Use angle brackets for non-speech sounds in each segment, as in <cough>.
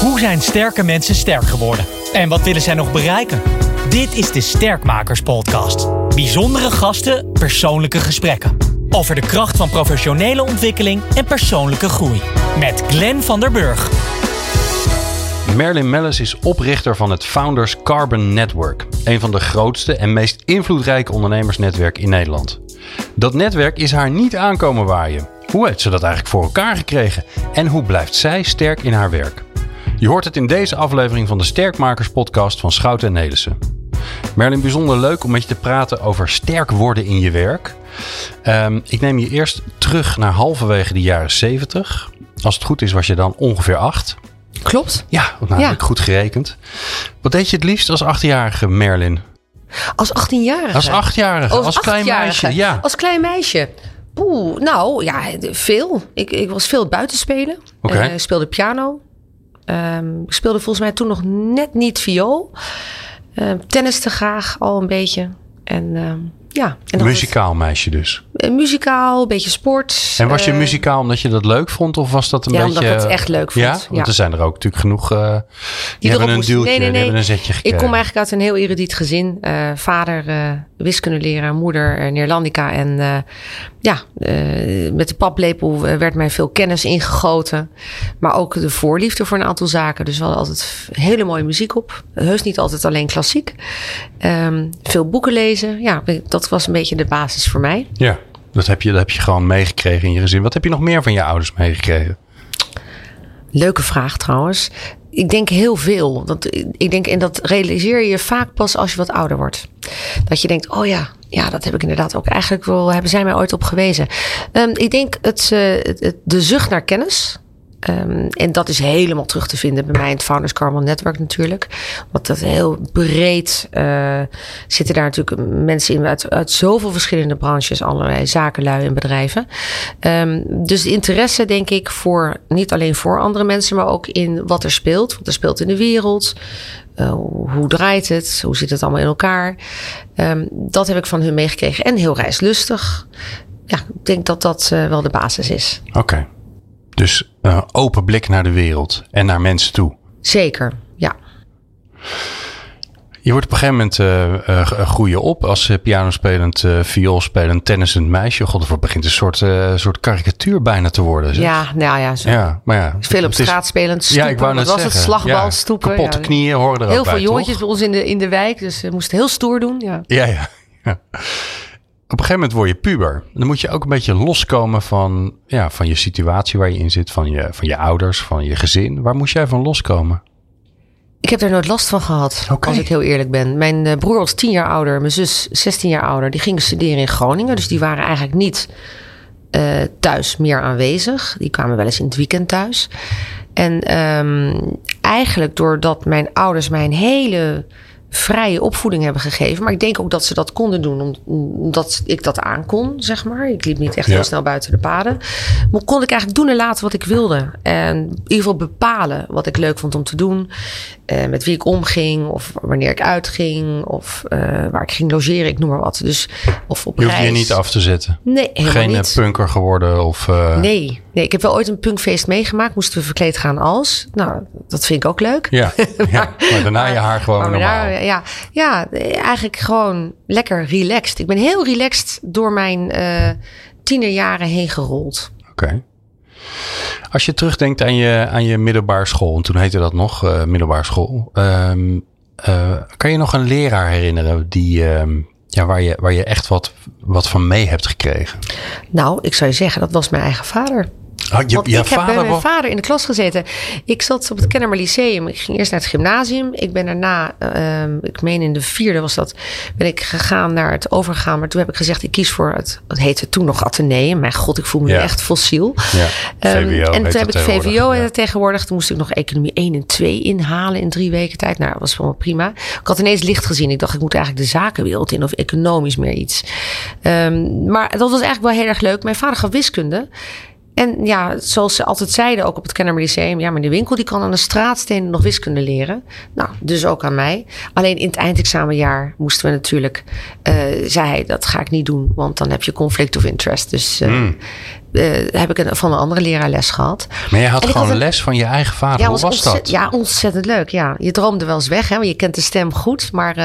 Hoe zijn sterke mensen sterk geworden? En wat willen zij nog bereiken? Dit is de Sterkmakers Podcast. Bijzondere gasten, persoonlijke gesprekken. Over de kracht van professionele ontwikkeling en persoonlijke groei. Met Glenn van der Burg. Merlin Mellis is oprichter van het Founders Carbon Network. Een van de grootste en meest invloedrijke ondernemersnetwerken in Nederland. Dat netwerk is haar niet aankomen waaien. Hoe heeft ze dat eigenlijk voor elkaar gekregen? En hoe blijft zij sterk in haar werk? Je hoort het in deze aflevering van de Sterkmakers podcast van Schouten en Nelissen. Merlin, bijzonder leuk om met je te praten over sterk worden in je werk. Ehm, ik neem je eerst terug naar halverwege de jaren 70. Als het goed is was je dan ongeveer acht. Klopt. Ja, nou heb ik goed gerekend. Wat deed je het liefst als achtjarige Merlin? Als 18-jarige? Als achtjarige, als, als klein meisje. Ja. Als klein meisje. Poeh, nou ja, veel. Ik, ik was veel buiten spelen. Oké. Eh, speelde piano. Ehm, ik speelde volgens mij toen nog net niet viool. Uh, tenniste graag al een beetje. En ehm, ja. En Muzikaal meisje dus. eh, muzikaal, een beetje sport. En was je Eh, muzikaal omdat je dat leuk vond? Of was dat een Ja, beetje... omdat ik het echt leuk vond, Ja? ja. Want er zijn er ook natuurlijk genoeg... eh, die, hebben een duwtje, Nee, nee, nee. hebben een zetje gekregen. Ik kom eigenlijk uit een heel erudiet gezin. Eh, vader uh, wiskundeleraar, moeder uh, Neerlandica. En uh, ja, met de paplepel werd mij veel kennis ingegoten. Maar ook de voorliefde voor een aantal zaken. Dus we hadden altijd hele mooie muziek op. Heus niet altijd alleen klassiek. Um, veel boeken lezen. Ja, dat was een beetje de basis voor mij. Ja, dat heb je, dat heb je gewoon meegekregen in je gezin. Wat heb je nog meer van je ouders meegekregen? Leuke vraag trouwens. Ik denk heel veel. Dat, ik denk, en dat realiseer je vaak pas als je wat ouder wordt. Dat je denkt, oh ja, ja, dat heb ik inderdaad ook eigenlijk wel, hebben zij mij ooit op gewezen. Um, ik denk het, uh, het, de zucht naar kennis. Um, en dat is helemaal terug te vinden bij mij in het Founders Carbon Network natuurlijk. Want dat heel breed uh, zitten daar natuurlijk mensen in uit, uit zoveel verschillende branches, allerlei zakenlui en bedrijven. Um, dus de interesse denk ik voor niet alleen voor andere mensen, maar ook in wat er speelt. Wat er speelt in de wereld. Uh, hoe draait het? Hoe zit het allemaal in elkaar? Um, dat heb ik van hun meegekregen. En heel reislustig. Ja, ik denk dat dat uh, wel de basis is. Oké. Dus uh, open blik naar de wereld en naar mensen toe. Zeker, ja. Je wordt op een gegeven moment uh, uh, groei je op als pianospelend, vioolspelend, tennisend meisje. God, begint een soort, soort karikatuur bijna te worden. Zeg. Ja, nou ja, zo. ja, maar ja. Veel op straat spelend, stoepen. Ja, ik wou net Wat was zeggen. het? Slagbal, ja, stoepen. Kapotte ja. knieën horen er Heel ook veel bij, jongetjes toch? bij ons in de, in de wijk, dus we moesten heel stoer doen. Ja. Ja, ja. ja. Op een gegeven moment word je puber. Dan moet je ook een beetje loskomen van, ja, van je situatie waar je in zit, van je, van je ouders, van je gezin. Waar moest jij van loskomen? Ik heb er nooit last van gehad, okay. als ik heel eerlijk ben. Mijn uh, broer was tien jaar ouder, mijn zus 16 jaar ouder. Die gingen studeren in Groningen, dus die waren eigenlijk niet uh, thuis meer aanwezig. Die kwamen wel eens in het weekend thuis. En um, eigenlijk doordat mijn ouders mij een hele vrije opvoeding hebben gegeven. Maar ik denk ook dat ze dat konden doen omdat ik dat aankon, zeg maar. Ik liep niet echt ja. heel snel buiten de paden. Maar kon ik eigenlijk doen en laten wat ik wilde. En in ieder geval bepalen wat ik leuk vond om te doen. Uh, met wie ik omging of wanneer ik uitging of uh, waar ik ging logeren, ik noem maar wat. Dus, of op je hoeft je niet af te zetten? Nee, Geen niet. punker geworden of... Uh... Nee, nee, ik heb wel ooit een punkfeest meegemaakt. Moesten we verkleed gaan als. Nou, dat vind ik ook leuk. Ja, maar, <laughs> ja, maar daarna je haar gewoon normaal. Daar, ja, ja, eigenlijk gewoon lekker relaxed. Ik ben heel relaxed door mijn uh, tienerjaren heen gerold. Oké. Okay. Als je terugdenkt aan je, aan je middelbare school, en toen heette dat nog uh, middelbare school. Um, uh, kan je nog een leraar herinneren die, um, ja, waar, je, waar je echt wat, wat van mee hebt gekregen? Nou, ik zou je zeggen, dat was mijn eigen vader. Oh, je, Want ik heb bij mijn vader in de klas gezeten. Ik zat op het Kennemer Lyceum. Ik ging eerst naar het gymnasium. Ik ben daarna, uh, ik meen in de vierde was dat, ben ik gegaan naar het overgaan. Maar toen heb ik gezegd, ik kies voor het, het heette toen nog Atheneum. Mijn god, ik voel me ja. nu echt fossiel. Ja, VWO um, en toen heb ik ja. tegenwoordig. Toen moest ik nog economie 1 en 2 inhalen in drie weken tijd. Nou, dat was wel prima. Ik had ineens licht gezien. Ik dacht, ik moet eigenlijk de zakenwereld in of economisch meer iets. Um, maar dat was eigenlijk wel heel erg leuk. Mijn vader gaf wiskunde. En ja, zoals ze altijd zeiden, ook op het Kennemer Lyceum... ja, maar de winkel die kan aan de straatstenen nog wiskunde leren. Nou, dus ook aan mij. Alleen in het eindexamenjaar moesten we natuurlijk... Uh, zei hij, dat ga ik niet doen, want dan heb je conflict of interest. Dus uh. Eh, heb ik een, van een andere leraar les gehad. Maar je had gewoon had een- les van je eigen vader. Hoe was dat? Ja, ontzettend leuk. Ja. Je droomde wel eens weg, hè, want je kent de stem goed. Maar eh,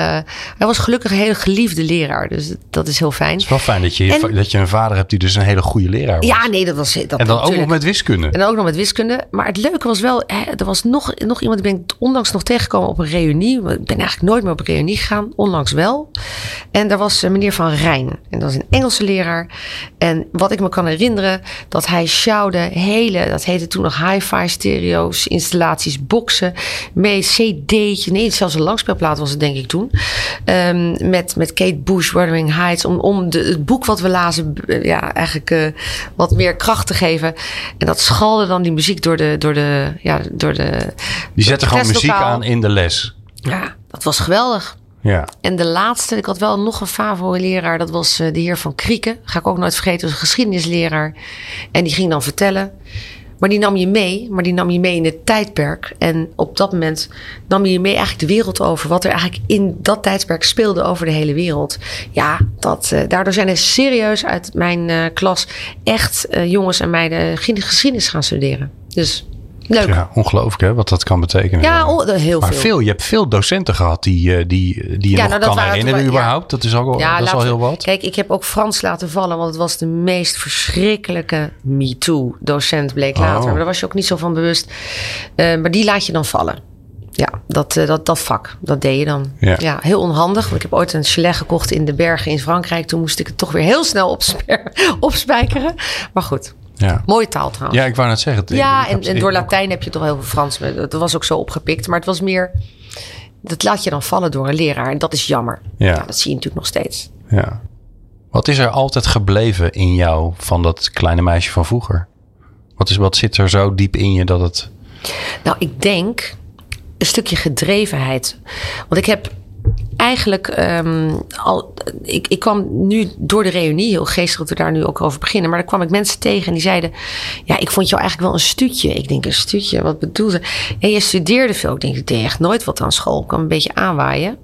hij was gelukkig een hele geliefde leraar. Dus dat is heel fijn. Het is wel fijn dat je, En- dat je een vader hebt die dus een hele goede leraar was. Ja, nee, dat was dat en dan ook nog met wiskunde. En ook nog met wiskunde. Maar het leuke was wel, hè, er was nog, nog iemand, die ben ik onlangs nog tegengekomen op een reunie. Ik ben eigenlijk nooit meer op een reunie gegaan, onlangs wel. En daar was eh, meneer Van Rijn. En dat is een Engelse leraar. En wat ik me kan herinneren, dat hij sjouwde hele, dat heette toen nog hi-fi stereo's, installaties, boxen, mee cd'tje. Nee, zelfs een langspeelplaat was het denk ik toen. Ehm, met, met Kate Bush, Wuthering Heights, om, om de, het boek wat we lazen, eh, ja, eigenlijk eh, wat meer kracht te geven. En dat schalde dan die muziek door de, door de, ja, door de. Die zetten gewoon muziek aan in de les. Ja, dat was geweldig. Ja. En de laatste, ik had wel nog een favo-leraar. Dat was eh, de heer Van Krieken. Ga ik ook nooit vergeten. Was een geschiedenisleraar. En die ging dan vertellen. Maar die nam je mee. Maar die nam je mee in het tijdperk. En op dat moment nam je mee eigenlijk de wereld over. Wat er eigenlijk in dat tijdperk speelde over de hele wereld. Ja, dat, eh, daardoor zijn er serieus uit mijn eh, klas echt jongens en meiden geschiedenis gaan studeren. Dus leuk. Ja, ja, ongelooflijk hè, wat dat kan betekenen. oh, heel maar veel. veel, je hebt veel docenten gehad die, eh, die, die je Ja, nog nou, kan herinneren ja. überhaupt. Dat is ook wel, dat is al heel wat. Kijk, ik heb ook Frans laten vallen, want het was de meest verschrikkelijke MeToo-docent, bleek later. Oh. Maar daar was je ook niet zo van bewust. Eh, maar die laat je dan vallen. Ja, dat, eh, dat, dat vak, dat deed je dan. Ja. heel onhandig. Want ik heb ooit een chalet gekocht in de bergen in Frankrijk. Toen moest ik het toch weer heel snel <laughs> opspijkeren. Maar goed, Ja. mooie taal trouwens. ja, ik wou net zeggen. Ja, en, door Latijn heb je toch heel veel Frans. Dat was ook zo opgepikt. Maar het was meer... Dat laat je dan vallen door een leraar. En dat is jammer. Ja. dat zie je natuurlijk nog steeds. Ja. Wat is er altijd gebleven in jou van dat kleine meisje van vroeger? Wat, is, wat zit er zo diep in je dat het... Nou, ik denk een stukje gedrevenheid. Want ik heb eigenlijk ehm, al. Ik, ik kwam nu door de reunie, heel geestig dat we daar nu ook over beginnen. Maar daar kwam ik mensen tegen en die zeiden: Ja, ik vond jou eigenlijk wel een stuutje. Ik denk: Een stuutje, wat bedoel ze? En je studeerde veel. Ik denk: Ik deed echt nooit wat aan school. Ik kwam een beetje aanwaaien.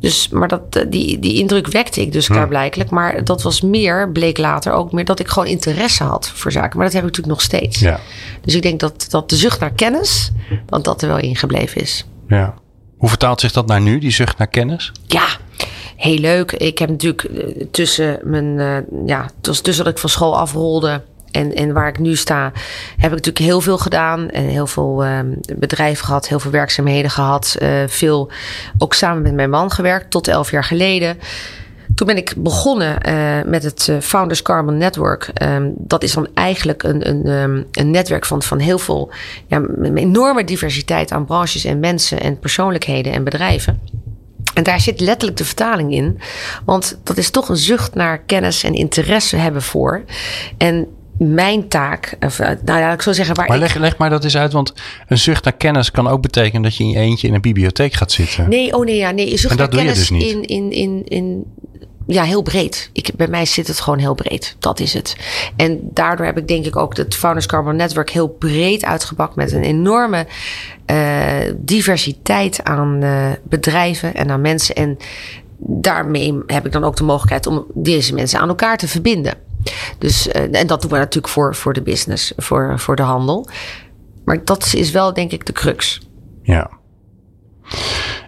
Dus, maar dat, eh, die, die indruk wekte ik dus klaarblijkelijk. Maar dat was meer, bleek later ook meer, dat ik gewoon interesse had voor zaken. Maar dat heb ik natuurlijk nog steeds. Ja. Dus ik denk dat, dat de zucht naar kennis, dat dat er wel ingebleven is. ja. Hoe vertaalt zich dat naar nu, die zucht naar kennis? Ja, heel leuk. Ik heb natuurlijk eh, tussen mijn, eh, ja, tussen dat ik van school afrolde en, en waar ik nu sta, heb ik natuurlijk heel veel gedaan. En heel veel eh, bedrijven gehad, heel veel werkzaamheden gehad. eh, veel ook samen met mijn man gewerkt, tot elf jaar geleden. Toen ben ik begonnen eh, met het eh, Founders Carbon Network. Ehm, dat is dan eigenlijk een, een, ehm, een netwerk van, van heel veel, ja, een enorme diversiteit aan branches en mensen en persoonlijkheden en bedrijven. En daar zit letterlijk de vertaling in. Want dat is toch een zucht naar kennis en interesse hebben voor. En mijn taak, of, eh, nou ja, ik zou zeggen, waar Maar ik leg, leg maar dat eens uit, want een zucht naar kennis kan ook betekenen dat je in je eentje in een bibliotheek gaat zitten. Nee, oh nee, ja, nee. Zoekt En dat naar doe je kennis dus niet. in, in, in, in, ja, heel breed. Ik, bij mij zit het gewoon heel breed. Dat is het. En daardoor heb ik denk ik ook het Founders Carbon Network heel breed uitgebakt met een enorme eh, diversiteit aan eh, bedrijven en aan mensen. En daarmee heb ik dan ook de mogelijkheid om deze mensen aan elkaar te verbinden. Dus, eh, en dat doen we natuurlijk voor, voor de business, voor, voor de handel. Maar dat is wel denk ik de crux. Ja.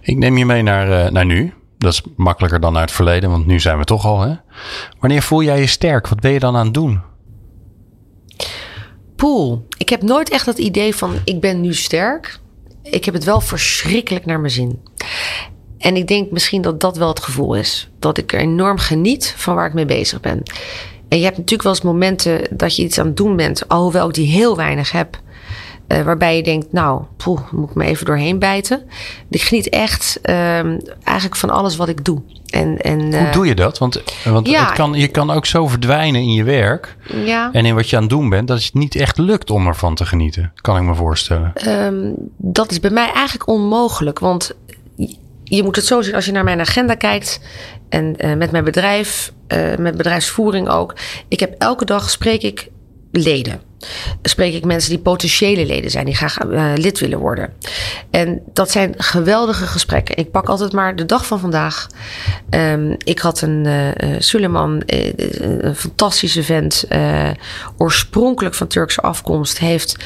Ik neem je mee naar, naar nu. Dat is makkelijker dan naar het verleden, want nu zijn we toch al. Hè? Wanneer voel jij je sterk? Wat ben je dan aan het doen? Poel. Ik heb nooit echt het idee van ik ben nu sterk. Ik heb het wel verschrikkelijk naar mijn zin. En ik denk misschien dat dat wel het gevoel is. Dat ik er enorm geniet van waar ik mee bezig ben. En je hebt natuurlijk wel eens momenten dat je iets aan het doen bent, alhoewel ik die heel weinig heb. Eh, waarbij je denkt, nou, poeh, moet ik me even doorheen bijten. Ik geniet echt ehm, eigenlijk van alles wat ik doe. En, en, Hoe eh, doe je dat? Want, want ja. het kan, je kan ook zo verdwijnen in je werk Ja. en in wat je aan het doen bent, dat het niet echt lukt om ervan te genieten. Kan ik me voorstellen. Ehm, dat is bij mij eigenlijk onmogelijk. Want je- moet het zo zien als je naar mijn agenda kijkt. En eh, met mijn bedrijf, met bedrijfsvoering ook. Ik heb elke dag spreek ik leden. Spreek ik mensen die potentiële leden zijn, die graag uh, lid willen worden. En dat zijn geweldige gesprekken. Ik pak altijd maar de dag van vandaag. Um, ik had een uh, Suleiman, een fantastische vent, oorspronkelijk van Turkse afkomst, heeft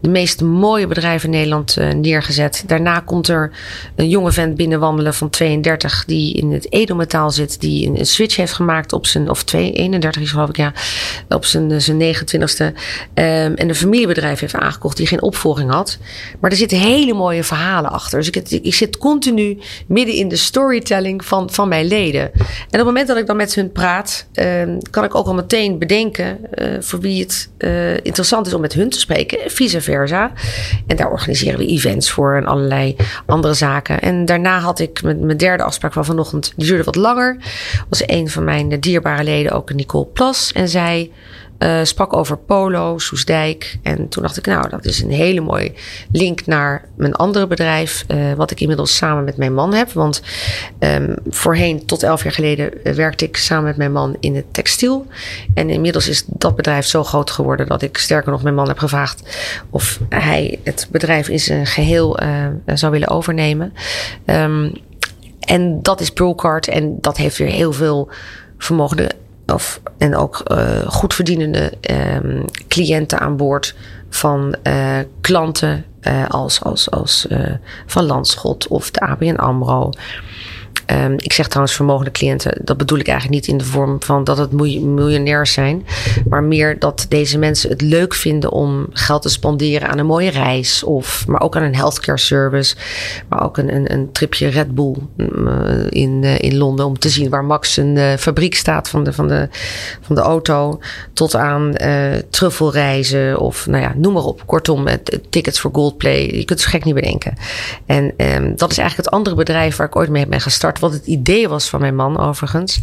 de meest mooie bedrijven in Nederland neergezet. Daarna komt er een jonge vent binnenwandelen van 32 die in het edelmetaal zit, die een, een switch heeft gemaakt op zijn, of 2, 31 is geloof ik, ja, op zijn, zijn 29ste. Um, en een familiebedrijf heeft aangekocht die geen opvolging had. Maar er zitten hele mooie verhalen achter. Dus ik, ik zit continu midden in de storytelling van, van mijn leden. En op het moment dat ik dan met hun praat, um, kan ik ook al meteen bedenken uh, voor wie het uh, interessant is om met hun te spreken. Vice versa. En daar organiseren we events voor en allerlei andere zaken. En daarna had ik mijn, mijn derde afspraak van vanochtend, die duurde wat langer. Was een van mijn dierbare leden, ook Nicole Plas. En zij uh, sprak over Polo, Soesdijk. En toen dacht ik, nou, dat is een hele mooie link naar mijn andere bedrijf. Uh, wat ik inmiddels samen met mijn man heb. Want um, voorheen, tot elf jaar geleden, uh, werkte ik samen met mijn man in het textiel. En inmiddels is dat bedrijf zo groot geworden dat ik sterker nog mijn man heb gevraagd of hij het bedrijf in zijn geheel zou willen overnemen. Um, en dat is Pearlcard en dat heeft weer heel veel vermogen of, en ook uh, goed verdienende um, cliënten aan boord van uh, klanten uh, als, als, als van Landschot of de ABN AMRO. Um, ik zeg trouwens vermogende cliënten. Dat bedoel ik eigenlijk niet in de vorm van dat het miljonairs zijn. Maar meer dat deze mensen het leuk vinden om geld te spenderen aan een mooie reis. Of, maar ook aan een healthcare service. Maar ook een, een, een tripje Red Bull uh, in, uh, in Londen. Om te zien waar Max een uh, fabriek staat van de, van, de, van de auto. Tot aan truffelreizen. Of nou ja, noem maar op. Kortom, tickets voor Goldplay. Je kunt het zo gek niet bedenken. En um, dat is eigenlijk het andere bedrijf waar ik ooit mee ben gestart wat het idee was van mijn man overigens.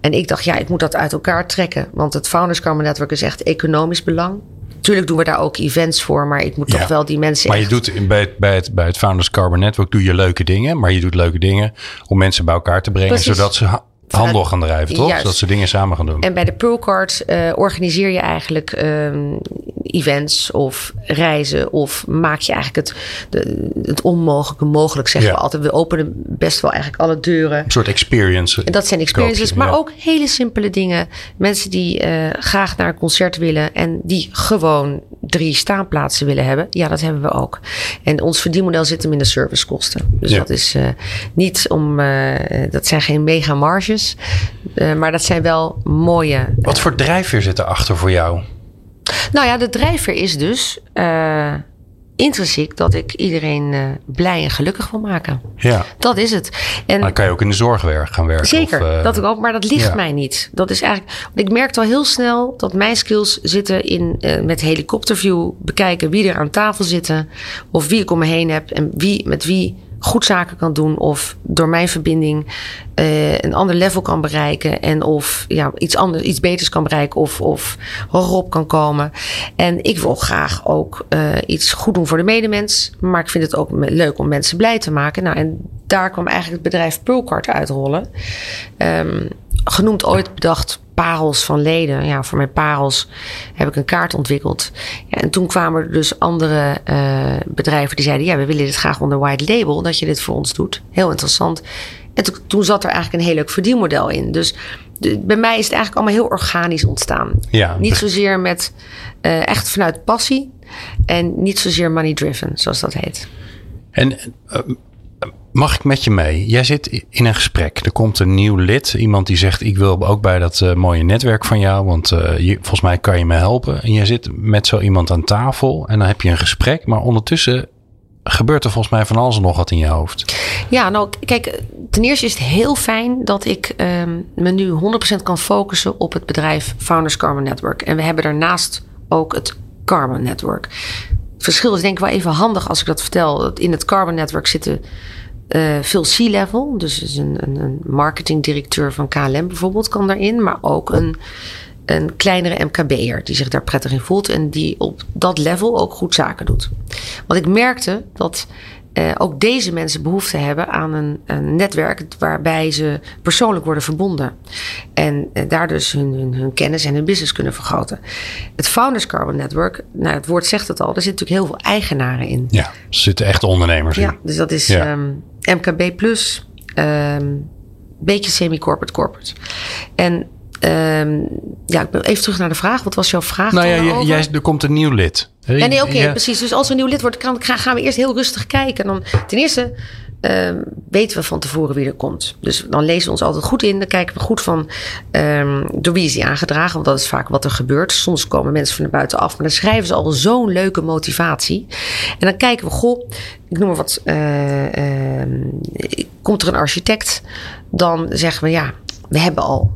En ik dacht, ja, ik moet dat uit elkaar trekken. Want het Founders Karma Network is echt economisch belang. Tuurlijk doen we daar ook events voor, maar ik moet toch wel die mensen. Maar je doet bij het, bij, het, bij het Founders Carbon Network doe je leuke dingen, maar je doet leuke dingen om mensen bij elkaar te brengen, zodat ze handel gaan drijven, toch? Juist. Dat ze dingen samen gaan doen. En bij de Pearlcard uh, organiseer je eigenlijk um, events of reizen of maak je eigenlijk het, de, het onmogelijke mogelijk, zeggen ja. we altijd. We openen best wel eigenlijk alle deuren. Een soort experience. En dat zijn experiences, maar ja. ook hele simpele dingen. Mensen die uh, graag naar een concert willen en die gewoon drie staanplaatsen willen hebben. Ja, dat hebben we ook. En ons verdienmodel zit hem in de servicekosten. Dus ja. dat is uh, niet om, uh, dat zijn geen mega marges, maar dat zijn wel mooie. Wat voor drijfveer zit erachter voor jou? Nou ja, de drijfveer is dus intrinsiek dat ik iedereen uh, blij en gelukkig wil maken. Ja. Dat is het. En dan kan je ook in de zorg gaan werken. Zeker, of, uh, dat ook, maar dat ligt ja. mij niet. Dat is eigenlijk. Ik merkte al heel snel dat mijn skills zitten in met helikopterview bekijken wie er aan tafel zitten, of wie ik om me heen heb en wie met wie goed zaken kan doen of door mijn verbinding uh, een ander level kan bereiken en of ja, iets anders, iets beters kan bereiken of, of hogerop kan komen. En ik wil graag ook uh, iets goed doen voor de medemens, maar ik vind het ook leuk om mensen blij te maken. Nou, en daar kwam eigenlijk het bedrijf Pearlcard uitrollen. Um, genoemd ooit bedacht parels van leden. Ja, voor mijn parels heb ik een kaart ontwikkeld. Ja, en toen kwamen er dus andere uh, bedrijven die zeiden: Ja, we willen dit graag onder white label, dat je dit voor ons doet. Heel interessant. En to toen zat er eigenlijk een heel leuk verdienmodel in. Dus de, bij mij is het eigenlijk allemaal heel organisch ontstaan. Ja. Niet zozeer met uh, echt vanuit passie en niet zozeer money driven, zoals dat heet. En uh, Mag ik met je mee? Jij zit in een gesprek. Er komt een nieuw lid. Iemand die zegt: Ik wil ook bij dat uh, mooie netwerk van jou. Want je, volgens mij kan je me helpen. En jij zit met zo iemand aan tafel. En dan heb je een gesprek. Maar ondertussen gebeurt er volgens mij van alles nog wat in je hoofd. Ja, nou kijk, ten eerste is het heel fijn dat ik um, me nu 100% kan focussen op het bedrijf Founders Karma Network. En we hebben daarnaast ook het Karma Network. Het verschil is denk ik wel even handig als ik dat vertel. In het Carbon Network zitten uh, veel C-level. Dus een, een, een marketingdirecteur van KLM bijvoorbeeld kan daarin. Maar ook een, een kleinere MKB'er die zich daar prettig in voelt. En die op dat level ook goed zaken doet. Want ik merkte dat uh, ook deze mensen behoefte hebben aan een, een, netwerk waarbij ze persoonlijk worden verbonden. En uh, daar dus hun, hun, hun, kennis en hun business kunnen vergroten. Het Founders Carbon Network, nou, het woord zegt het al, er zitten natuurlijk heel veel eigenaren in. Ja, er zitten echt ondernemers in. Ja, dus dat is ja. um, MKB plus, um, beetje semi-corporate corporate. En Um, ja, ik ben even terug naar de vraag. Wat was jouw vraag? Nou ja, jij, er komt een nieuw lid. Ja, nee, oké, okay, precies. Dus als er een nieuw lid wordt, kan, gaan we eerst heel rustig kijken. Dan, ten eerste um, weten we van tevoren wie er komt. Dus dan lezen we ons altijd goed in. Dan kijken we goed van um, door wie is die aangedragen. Want dat is vaak wat er gebeurt. Soms komen mensen van de buitenaf. Maar dan schrijven ze al zo'n leuke motivatie. En dan kijken we, goh, ik noem maar wat. Uh, komt er een architect? Dan zeggen we ja we hebben al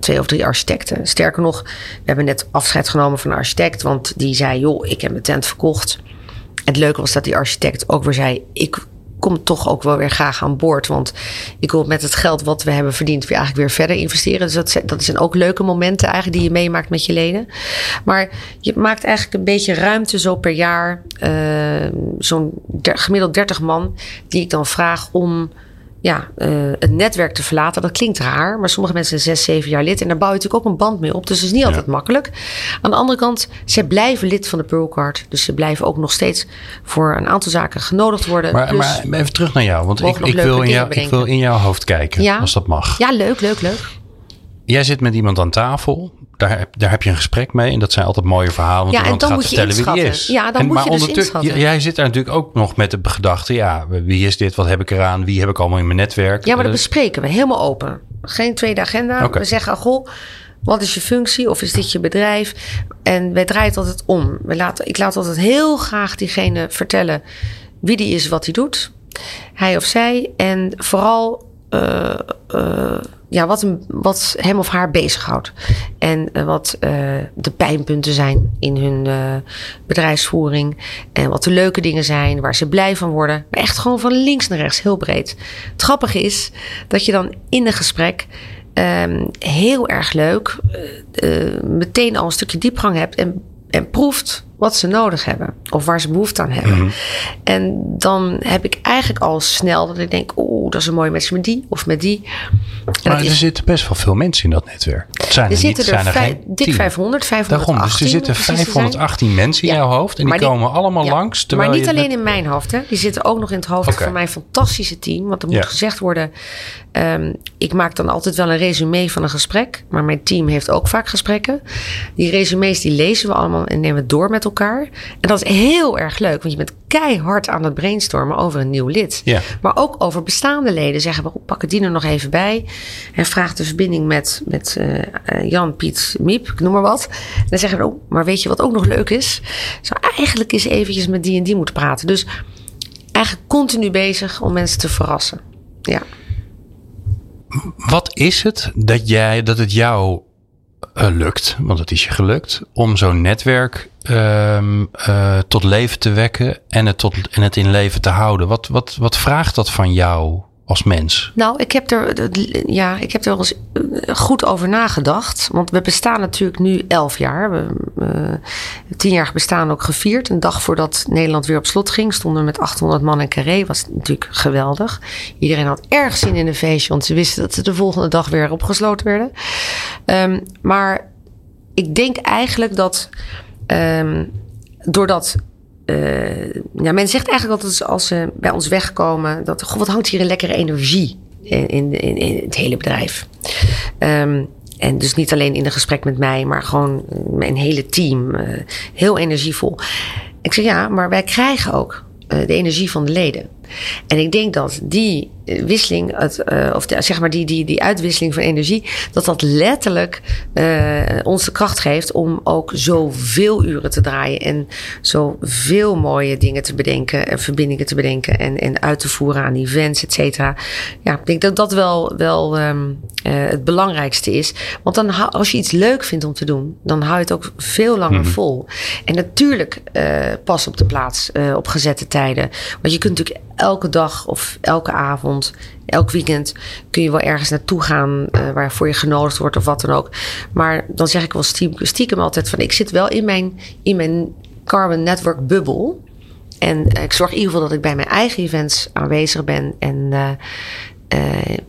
twee, of drie architecten. Sterker nog, we hebben net afscheid genomen van een architect, want die zei: joh, ik heb mijn tent verkocht. Het leuke was dat die architect ook weer zei: ik kom toch ook wel weer graag aan boord. Want ik wil met het geld wat we hebben verdiend weer eigenlijk weer verder investeren. Dus dat, zijn ook leuke momenten eigenlijk die je meemaakt met je leden. Maar je maakt eigenlijk een beetje ruimte zo per jaar. Uh, Zo'n gemiddeld 30 man die ik dan vraag om ja, uh, het netwerk te verlaten. Dat klinkt raar, maar sommige mensen zijn zes, zeven jaar lid. En daar bouw je natuurlijk ook een band mee op. Dus het is niet altijd makkelijk. Aan de andere kant, ze blijven lid van de Pearlcard. Dus ze blijven ook nog steeds voor een aantal zaken genodigd worden. Maar, maar even terug naar jou. Want ik, ik, wil in jou, ik wil in jouw hoofd kijken, ja. als dat mag. Ja, leuk, leuk, leuk. Jij zit met iemand aan tafel. Daar, daar heb je een gesprek mee. En dat zijn altijd mooie verhalen. Want ja, en dan gaat moet je vertellen inschatten. wie die is. Ja, dan en, moet maar je dus inschatten. Jij zit daar natuurlijk ook nog met de gedachte. Ja, wie is dit? Wat heb ik eraan? Wie heb ik allemaal in mijn netwerk? Ja, maar dat Eh, bespreken we helemaal open. Geen tweede agenda. We zeggen, goh, wat is je functie? Of is dit je bedrijf? En wij draaien het altijd om. We laten, ik laat altijd heel graag diegene vertellen wie die is, wat hij doet. Hij of zij. En vooral eh, ja, wat, hem, wat hem of haar bezighoudt. En eh, wat eh, de pijnpunten zijn in hun eh, bedrijfsvoering. En wat de leuke dingen zijn, waar ze blij van worden. Maar echt gewoon van links naar rechts, heel breed. Het grappige is dat je dan in een gesprek ehm, heel erg leuk meteen al een stukje diepgang hebt en, en proeft wat ze nodig hebben of waar ze behoefte aan hebben. En dan heb ik eigenlijk al snel dat ik denk, oeh, dat is een mooie match met die of met die. En Maar er is- zitten best wel veel mensen in dat netwerk. Het zijn er er, niet, zitten er zijn er dik tien. 500, 518. Daarom, dus er zitten om precies te zijn. 518 mensen in Ja. jouw hoofd. En die komen allemaal Ja, langs. Maar niet alleen met- in mijn hoofd. Hè. Die zitten ook nog in het hoofd van mijn fantastische team. Want er moet Ja. gezegd worden... ehm, ik maak dan altijd wel een resume van een gesprek. Maar mijn team heeft ook vaak gesprekken. Die resumes die lezen we allemaal en nemen we door met elkaar. En dat is heel erg leuk. Want je bent keihard aan het brainstormen over een nieuw lid. Ja. Maar ook over bestaande leden. Zeggen we, oh, pakken die er nog even bij. En vraag de verbinding met, met eh, Jan, Piet, Miep, ik noem maar wat. En dan zeggen we, oh, maar weet je wat ook nog leuk is? Zou eigenlijk eens eventjes met die en die moeten praten. Dus eigenlijk continu bezig om mensen te verrassen. Ja. Wat is het dat, jij, dat het jou eh, lukt, want het is je gelukt, om zo'n netwerk ehm, eh, tot leven te wekken en het, tot, en het in leven te houden? Wat, wat, wat vraagt dat van jou als mens? Nou, ik heb er, ja, ik heb er wel eens eh, goed over nagedacht. Want we bestaan natuurlijk nu elf jaar. We hebben tienjarig bestaan ook gevierd. Een dag voordat Nederland weer op slot ging, stonden we met 800 man in Carré. Was natuurlijk geweldig. Iedereen had erg zin in een feestje, want ze wisten dat ze de volgende dag weer opgesloten werden. Ehm, maar ik denk eigenlijk dat ehm, doordat ja, men zegt eigenlijk altijd als ze bij ons wegkomen... dat goh, wat hangt hier een lekkere energie in, in, in, in het hele bedrijf. Ehm, en dus niet alleen in een gesprek met mij, maar gewoon mijn hele team. eh, heel energievol. Ik zeg ja, maar wij krijgen ook eh, de energie van de leden. En ik denk dat die eh, wisseling, het, eh, of de- zeg maar die, die, die uitwisseling van energie, dat dat letterlijk eh, ons de kracht geeft om ook zoveel uren te draaien en zoveel mooie dingen te bedenken en verbindingen te bedenken en, en uit te voeren aan events, et cetera. Ja, ik denk dat dat wel, wel ehm, eh, het belangrijkste is. Want dan, als je iets leuk vindt om te doen, dan hou je het ook veel langer vol. En natuurlijk pas op de plaats op gezette tijden. Want je kunt natuurlijk elke dag of elke avond, elk weekend kun je wel ergens naartoe gaan eh, waarvoor je genodigd wordt of wat dan ook. Maar dan zeg ik wel stiekem, stiekem altijd van ik zit wel in mijn, in mijn Carbon Network bubbel. en ik zorg in ieder geval dat ik bij mijn eigen events aanwezig ben. En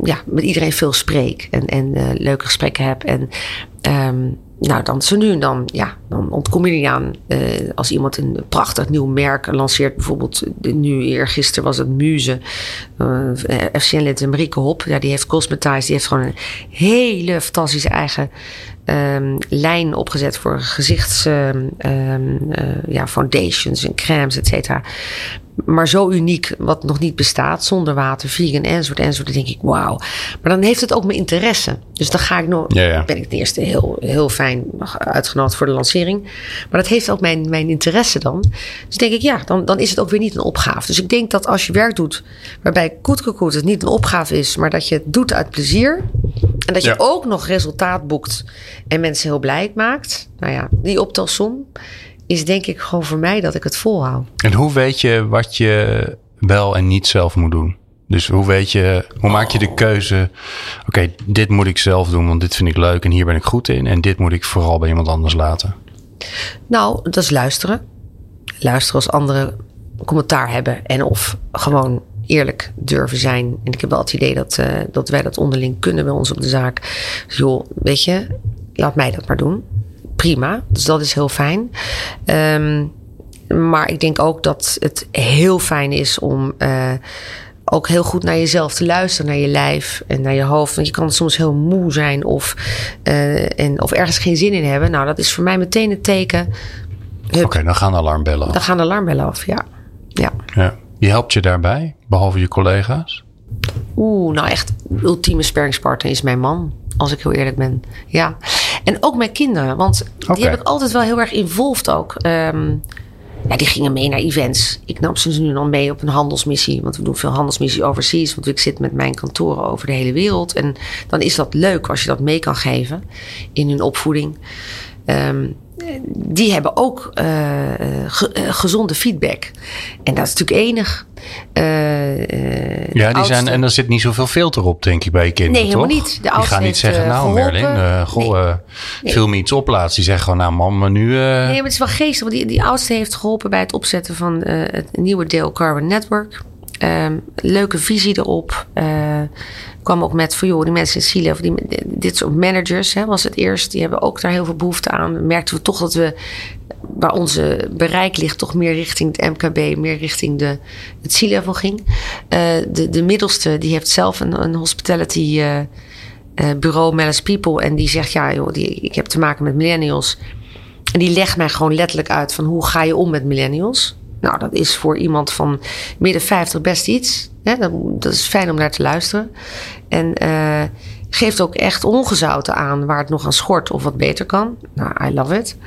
ja, met iedereen veel spreek. En, en leuke gesprekken heb. En ehm, nou, dan zo nu dan, ja, dan ontkom je niet aan. Uh, als iemand een prachtig nieuw merk lanceert, bijvoorbeeld nu eergisteren was het Muze. Uh, FCN-lid Marieke Hop, ja, die heeft Cosmetize, die heeft gewoon een hele fantastische eigen um, lijn opgezet voor gezichts um, uh, ja, foundations en crèmes, et cetera. Maar zo uniek, wat nog niet bestaat, zonder water, vegan enzovoort enzovoort. Dan denk ik, wauw. Maar dan heeft het ook mijn interesse. Dus dan ga ik nog, ja, ja. ben ik ten eerste heel, heel fijn uitgenodigd voor de lancering. Maar dat heeft ook mijn, mijn interesse dan. Dus denk ik, ja, dan, dan is het ook weer niet een opgave. Dus ik denk dat als je werk doet waarbij koetkekoet het niet een opgave is, maar dat je het doet uit plezier. En dat je ook nog resultaat boekt en mensen heel blij maakt. Nou ja, die optelsom is denk ik gewoon voor mij dat ik het volhoud. En hoe weet je wat je wel en niet zelf moet doen? Dus hoe weet je, hoe maak je de keuze? Oké, dit moet ik zelf doen, want dit vind ik leuk en hier ben ik goed in. En dit moet ik vooral bij iemand anders laten. Nou, dat is luisteren. Luisteren als anderen commentaar hebben en of gewoon eerlijk durven zijn. En ik heb wel het idee dat, uh, dat wij dat onderling kunnen bij ons op de zaak. Dus joh, weet je, laat mij dat maar doen. Prima, dus dat is heel fijn. Um, maar ik denk ook dat het heel fijn is om uh, ook heel goed naar jezelf te luisteren, naar je lijf en naar je hoofd. Want je kan soms heel moe zijn of, uh, en, of ergens geen zin in hebben. Nou, dat is voor mij meteen het teken. Oké, dan gaan alarmbellen af. Dan gaan alarmbellen af, ja. ja. ja. Wie helpt je daarbij, behalve je collega's? Oeh, nou echt, ultieme sparringspartner is mijn man. Als ik heel eerlijk ben. Ja. En ook mijn kinderen. Want die heb ik altijd wel heel erg involved ook. Um, ja, die gingen mee naar events. Ik nam ze nu dan mee op een handelsmissie. Want we doen veel handelsmissie overseas. Want ik zit met mijn kantoren over de hele wereld. En dan is dat leuk als je dat mee kan geven in hun opvoeding. Um, die hebben ook uh, gezonde feedback. En dat is natuurlijk enig. Uh, ja, die zijn, en er zit niet zoveel filter op, denk ik, bij je kinderen. Nee, helemaal niet. De die gaan niet zeggen, nou Merlin, goh, nee. film iets. Die zeggen gewoon, nou mam, nu... Nee, maar het is wel geestig. Want die, die oudste heeft geholpen bij het opzetten van het nieuwe deel Carbon Network. Um, leuke visie erop kwam ook met van joh, die mensen in Chile, of die, dit soort managers hè, was het eerst, die hebben ook daar heel veel behoefte aan. Merkten we toch dat we, waar onze bereik ligt, toch meer richting het MKB, meer richting de, het C-level ging. Uh, de, de middelste, die heeft zelf een, een hospitality uh, uh, bureau, Mellis People, en die zegt ja, joh, die, ik heb te maken met millennials. En die legt mij gewoon letterlijk uit van hoe ga je om met millennials. Nou, dat is voor iemand van midden 50 best iets. Dat, dat, is fijn om naar te luisteren. En uh, geeft ook echt ongezouten aan waar het nog aan schort of wat beter kan. Nou, I love it.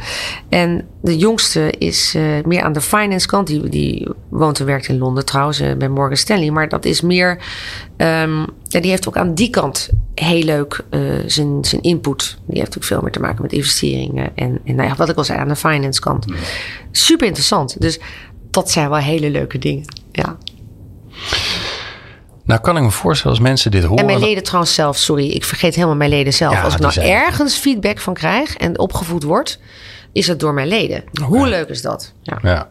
En de jongste is uh, meer aan de finance kant. Die, die woont en werkt in Londen trouwens uh, bij Morgan Stanley. Maar dat is meer. Um, ja, die heeft ook aan die kant heel leuk zijn, zijn input. Die heeft ook veel meer te maken met investeringen. En, en nou ja, wat ik al zei aan de finance kant. Super interessant. Dus dat zijn wel hele leuke dingen. Ja. Nou, kan ik me voorstellen als mensen dit horen. En mijn leden trouwens zelf, sorry, ik vergeet helemaal mijn leden zelf. als ik nou ergens feedback van krijg en opgevoed word, is het door mijn leden. Hoe leuk is dat? Ja. ja.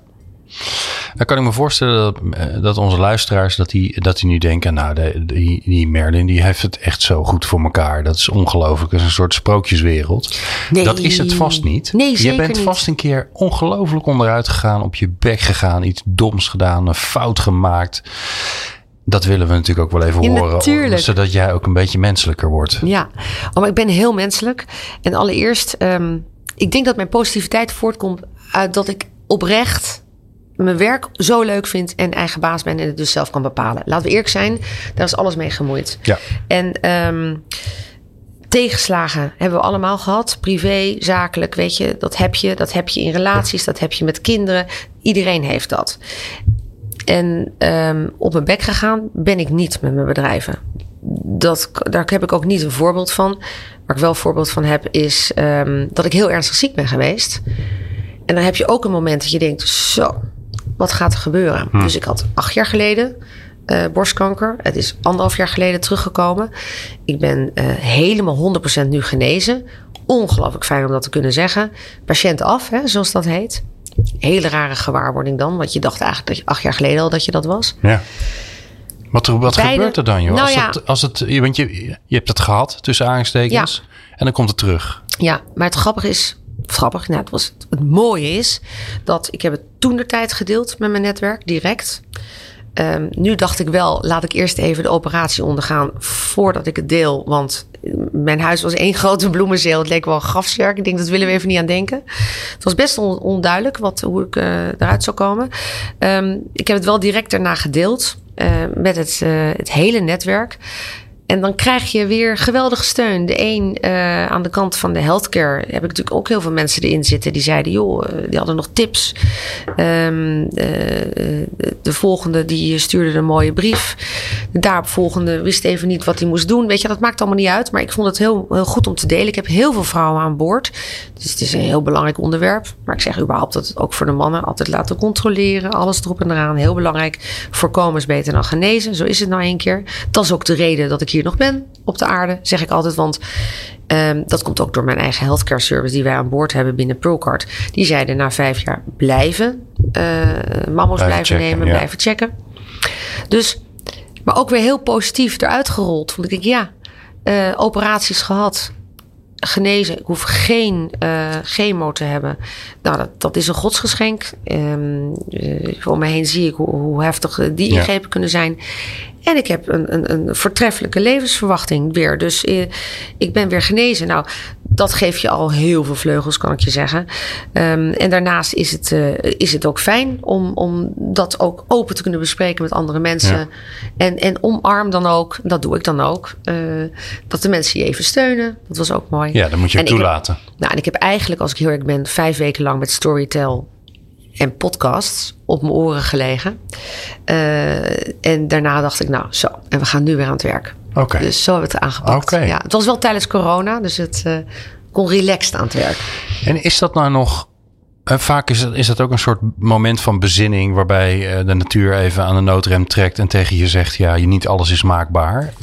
Dan kan ik me voorstellen dat, eh, dat onze luisteraars dat die, dat die nu denken, nou, de, die, die Merlin die heeft het echt zo goed voor elkaar. Dat is ongelooflijk. Dat is een soort sprookjeswereld. Nee, dat is het vast niet. Nee, Je bent vast een keer ongelooflijk onderuit gegaan, op je bek gegaan, iets doms gedaan, een fout gemaakt. Dat willen we natuurlijk ook wel even ja, horen. Natuurlijk. Zodat jij ook een beetje menselijker wordt. Ja, oh, maar ik ben heel menselijk. En allereerst, um, ik denk dat mijn positiviteit voortkomt uit dat ik oprecht mijn werk zo leuk vind en eigen baas ben en het dus zelf kan bepalen. Laten we eerlijk zijn, daar is alles mee gemoeid. Ja. En um, tegenslagen hebben we allemaal gehad. Privé, zakelijk, weet je, dat heb je. Dat heb je in relaties, dat heb je met kinderen. Iedereen heeft dat. En um, op mijn bek gegaan ben ik niet met mijn bedrijven. Dat, daar heb ik ook niet een voorbeeld van. Waar ik wel een voorbeeld van heb, is um, dat ik heel ernstig ziek ben geweest. En dan heb je ook een moment dat je denkt: zo, wat gaat er gebeuren? Hm. Dus ik had acht jaar geleden uh, borstkanker. Het is anderhalf jaar geleden teruggekomen. Ik ben uh, helemaal 100% nu genezen. Ongelooflijk fijn om dat te kunnen zeggen. Patiënt af, hè, zoals dat heet. Hele rare gewaarwording dan. Want je dacht eigenlijk dat je acht jaar geleden al dat je dat was. Ja. Wat, wat Beide- gebeurt er dan, joh? Nou als, ja. het, als het, je- want je, je hebt het gehad, tussen aanstekens. En dan komt het terug. Ja, maar het grappige is, grappig, nou, het, mooie is dat ik heb het toen de tijd gedeeld met mijn netwerk, direct. Ehm, nu dacht ik wel, laat ik eerst even de operatie ondergaan voordat ik het deel. Want mijn huis was één <laughs> grote bloemenzeel. Het leek wel een grafzerk. Ik denk, dat willen we even niet aan denken. Het was best on- onduidelijk wat, hoe ik eh, eruit zou komen. Ehm, ik heb het wel direct daarna gedeeld eh, met het, eh, het hele netwerk. En dan krijg je weer geweldige steun. De een eh, aan de kant van de healthcare heb ik natuurlijk ook heel veel mensen erin zitten die zeiden, joh, eh, die hadden nog tips. Ehm, eh, de, de volgende die stuurde een mooie brief. De daaropvolgende wist even niet wat hij moest doen. Weet je, dat maakt allemaal niet uit. Maar ik vond het heel, heel goed om te delen. Ik heb heel veel vrouwen aan boord. Dus het is een heel belangrijk onderwerp. Maar ik zeg überhaupt dat het ook voor de mannen altijd laten controleren. Alles erop en eraan. Heel belangrijk. Voorkomen is beter dan genezen. Zo is het nou één keer. Dat is ook de reden dat ik hier nog ben op de aarde. Zeg ik altijd. Want ehm, dat komt ook door mijn eigen healthcare service die wij aan boord hebben binnen Pearlcard. Die zeiden na vijf jaar blijven. eh mammo's blijven, checken, nemen. ja. Blijven checken. Dus, maar ook weer heel positief eruit gerold. Vond ik, ja, eh, operaties gehad genezen. Ik hoef geen eh, chemo te hebben. Nou, dat, dat is een godsgeschenk. Ehm voor me heen zie ik hoe, hoe heftig die Ja. ingrepen kunnen zijn. En ik heb een, een, een voortreffelijke levensverwachting weer. Dus eh, ik ben weer genezen. Nou, dat geeft je al heel veel vleugels, kan ik je zeggen. Ehm, en daarnaast is het, eh, is het ook fijn om, om dat ook open te kunnen bespreken met andere mensen. Ja. En, en omarm dan ook, dat doe ik dan ook, eh, dat de mensen je even steunen. Dat was ook mooi. Ja, dat moet je En ik heb- toelaten. nou, en ik heb eigenlijk, als ik heel erg ben, vijf weken lang met Storytel en podcasts op mijn oren gelegen. Eh, en daarna dacht ik, nou zo, en we gaan nu weer aan het werk. Oké. Dus zo hebben we het aangepakt. Oké. Ja, het was wel tijdens corona, dus het eh, kon relaxed aan het werk. En is dat nou nog... eh, vaak is dat, is dat ook een soort moment van bezinning... waarbij de natuur even aan de noodrem trekt... en tegen je zegt, ja, je, niet alles is maakbaar.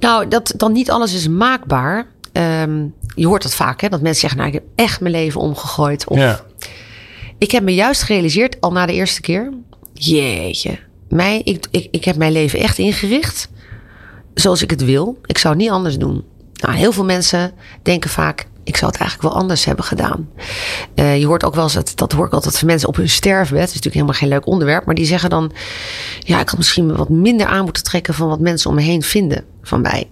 Nou, dat dan niet alles is maakbaar. Ehm, je hoort dat vaak, hè, dat mensen zeggen, nou, ik heb echt mijn leven omgegooid. Of ja. Ik heb me juist gerealiseerd, al na de eerste keer. Jeetje, mij, ik, ik, ik heb mijn leven echt ingericht zoals ik het wil. Ik zou het niet anders doen. Nou, heel veel mensen denken vaak, ik zou het eigenlijk wel anders hebben gedaan. Eh, je hoort ook wel eens, dat, dat hoor ik altijd van mensen op hun sterfbed. Dat is natuurlijk helemaal geen leuk onderwerp. Maar die zeggen dan, ja, ik had misschien wat minder aan moeten trekken van wat mensen om me heen vinden van mij.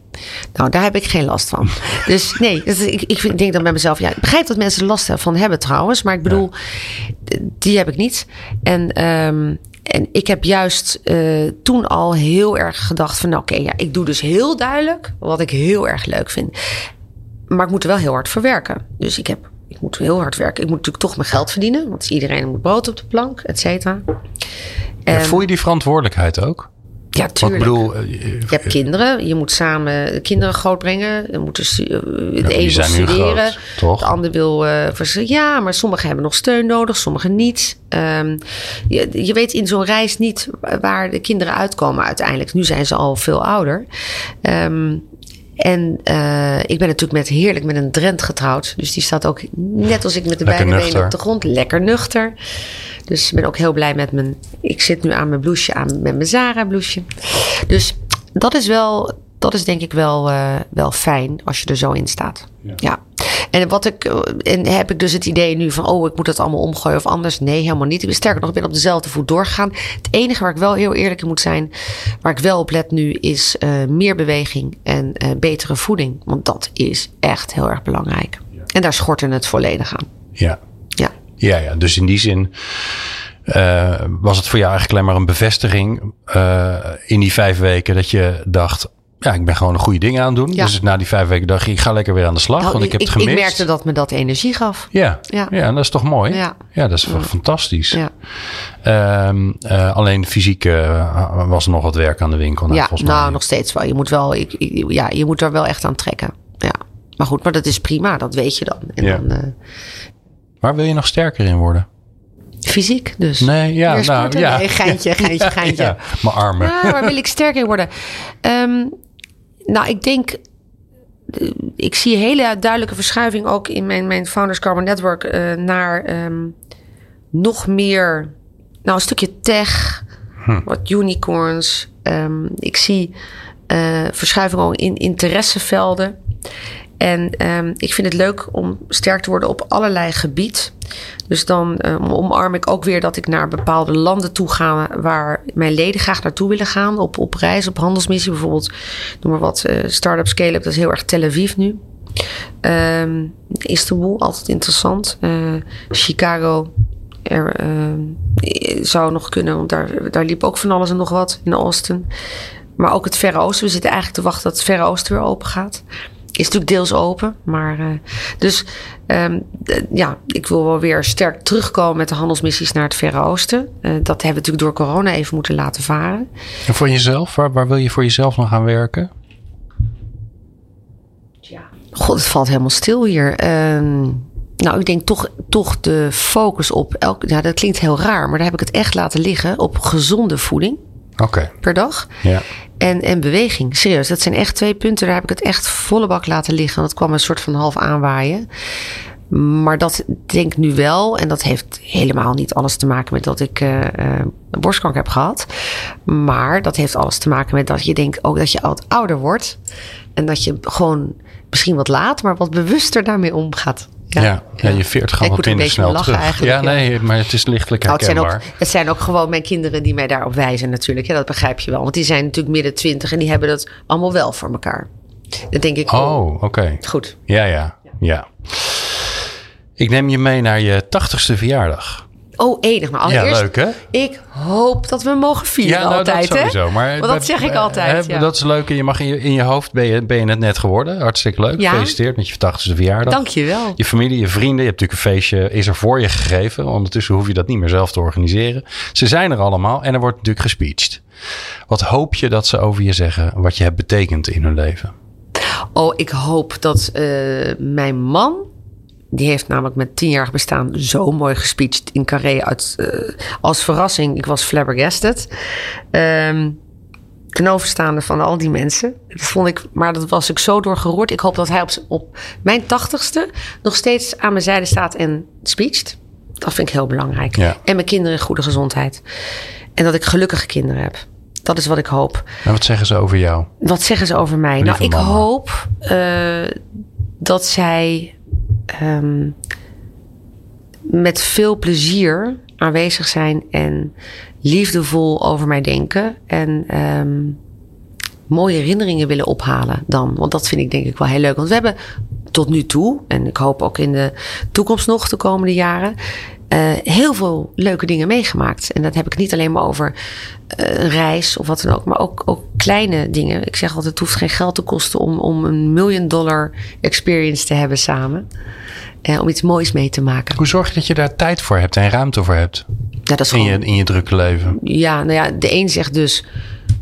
Nou, daar heb ik geen last van. <laughs> Dus nee, dus ik, ik vind- ik denk dan bij mezelf, ja, ik begrijp dat mensen last van hebben trouwens. Maar ik bedoel, die heb ik niet. En, ehm, en ik heb juist eh, toen al heel erg gedacht van, nou, oké, ja, ik doe dus heel duidelijk wat ik heel erg leuk vind. Maar ik moet er wel heel hard voor werken. Dus ik heb, ik moet heel hard werken. Ik moet natuurlijk toch mijn geld verdienen, want iedereen moet brood op de plank, et cetera. Ja, En- voel je die verantwoordelijkheid ook? Ja, Want ik tuurlijk. bedoel, eh, Je hebt kinderen, je moet samen de kinderen grootbrengen. Je moet dus, eh, een wil studeren, groot, de ander wil eh, vers- Ja, maar sommigen hebben nog steun nodig, sommigen niet. Ehm, je, je weet in zo'n reis niet waar de kinderen uitkomen uiteindelijk. Nu zijn ze al veel ouder. Ehm, en eh, ik ben natuurlijk met heerlijk met een Drent getrouwd. Dus die staat ook net als ik met de Lekker beide nuchter. benen op de grond. Lekker nuchter. Dus ik ben ook heel blij met mijn... Ik zit nu aan mijn blouseje, aan met mijn Zara blouseje. Dus dat is wel... Dat is denk ik wel, eh, wel fijn als je er zo in staat. Ja. En wat ik. eh, En heb ik dus het idee nu van. Oh, ik moet dat allemaal omgooien of anders. Nee, helemaal niet. Ik ben sterker nog, ik ben op dezelfde voet doorgegaan. Het enige waar ik wel heel eerlijk in moet zijn. Waar ik wel op let nu. Is eh, meer beweging en eh, betere voeding. Want dat is echt heel erg belangrijk. En daar schorten het volledig aan. Ja. Ja. Ja, ja, dus in die zin was het voor jou eigenlijk alleen maar een bevestiging in die vijf weken dat je dacht, ja, ik ben gewoon een goede ding aan het doen. Ja. Dus na die vijf weken dacht ik ga lekker weer aan de slag, Nou, want ik heb het gemist. ik merkte dat me dat energie gaf. Ja, ja. Ja. en dat is toch mooi? Ja. dat is fantastisch. Ja, Ehm, eh, alleen fysiek eh, was er nog wat werk aan de winkel. Nou, ja volgens mij. nou, nog steeds wel. Je moet wel. Ik, ik- ja, je moet er wel echt aan trekken. Ja. Maar goed, maar dat is prima. Dat weet je dan. En Ja. dan eh, Waar wil je nog sterker in worden? fysiek dus. Nee, ja, nou, ja. Nee, geintje, <laughs> geintje, Ja, geintje. ja, mijn armen. Ja, waar wil ik sterker in worden? Ehm, nou, ik denk. eh, Ik zie een hele duidelijke verschuiving ook in mijn, mijn Founders Carbon Network eh, naar ehm, nog meer, nou, een stukje tech, wat unicorns. Ehm, ik zie eh verschuivingen ook in interessevelden. En ehm, ik vind het leuk om sterk te worden op allerlei gebied. Dus dan ehm, omarm ik ook weer dat ik naar bepaalde landen toe ga waar mijn leden graag naartoe willen gaan. Op, op reis, op handelsmissie bijvoorbeeld. Noem maar wat, eh start-up scale-up, dat is heel erg Tel Aviv nu. Ehm, Istanbul, altijd interessant. Eh, Chicago er, ehm, zou nog kunnen, want daar, daar liep ook van alles en nog wat in Austin. Maar ook het Verre Oosten. We zitten eigenlijk te wachten dat het Verre Oosten weer open gaat. Is natuurlijk deels open. Maar eh, dus ehm, ja, ik wil wel weer sterk terugkomen met de handelsmissies naar het Verre Oosten. Eh, dat hebben we natuurlijk door corona even moeten laten varen. En voor jezelf, waar, waar wil je voor jezelf nog aan werken? God, het valt helemaal stil hier. Ehm, nou, ik denk toch, toch de focus op elk. Ja, dat klinkt heel raar, maar daar heb ik het echt laten liggen op gezonde voeding Oké, per dag. ja. En, en beweging. Serieus, dat zijn echt twee punten. Daar heb ik het echt volle bak laten liggen. Het kwam een soort van half aanwaaien. Maar dat denk ik nu wel. En dat heeft helemaal niet alles te maken met dat ik eh, borstkanker heb gehad. Maar dat heeft alles te maken met dat je denkt ook dat je oud ouder wordt. En dat je gewoon misschien wat laat, maar wat bewuster daarmee omgaat. Ja, ja. je veert gewoon wat minder snel terug. ja, nee, maar het is lichtelijk Nou, het, zijn ook, herkenbaar. het zijn ook gewoon mijn kinderen die mij daarop wijzen natuurlijk. Ja, dat begrijp je wel. Want die zijn natuurlijk midden twintig en die hebben dat allemaal wel voor elkaar. Dan denk ik, Oh, oké. goed. Ja, ja, ja. Ik neem je mee naar je tachtigste verjaardag. Oh, enig. Maar Ja, allereerst, leuk hè? ik hoop dat we mogen vieren nou, altijd, dat sowieso. hè? Maar Want dat zeg ik altijd, hè, ja. Dat is leuk. En je mag in je, in je hoofd ben je, ben je het net geworden. Hartstikke leuk. Ja. Gefeliciteerd met je 80ste verjaardag. Dank je wel. Je familie, je vrienden, je hebt natuurlijk een feestje, is er voor je gegeven. Ondertussen hoef je dat niet meer zelf te organiseren. Ze zijn er allemaal en er wordt natuurlijk gespeecht. Wat hoop je dat ze over je zeggen, wat je hebt betekend in hun leven? Oh, ik hoop dat eh, mijn man... Die heeft namelijk met tienjarig bestaan zo mooi gespeecht in Carré. Uit, eh, als verrassing, ik was flabbergasted. Ten overstaande van al die mensen. Dat vond ik, maar dat was ik zo doorgeroerd. Ik hoop dat hij op, op mijn tachtigste nog steeds aan mijn zijde staat en speecht. Dat vind ik heel belangrijk. Ja. En mijn kinderen in goede gezondheid. En dat ik gelukkige kinderen heb. Dat is wat ik hoop. En wat zeggen ze over jou? Wat zeggen ze over mij? Lieve nou, ik mama. hoop eh, dat zij ehm, met veel plezier aanwezig zijn en liefdevol over mij denken. En ehm, mooie herinneringen willen ophalen dan. Want dat vind ik denk ik wel heel leuk. Want we hebben tot nu toe, en ik hoop ook in de toekomst nog de komende jaren, eh, heel veel leuke dingen meegemaakt. En dat heb ik niet alleen maar over eh, een reis of wat dan ook, maar ook, ook kleine dingen. Ik zeg altijd, het hoeft geen geld te kosten om, om een million dollar experience te hebben samen. Eh, om iets moois mee te maken. Hoe zorg je dat je daar tijd voor hebt en ruimte voor hebt Ja, dat is in gewoon, je, in je drukke leven? ja, nou ja, de een zegt dus,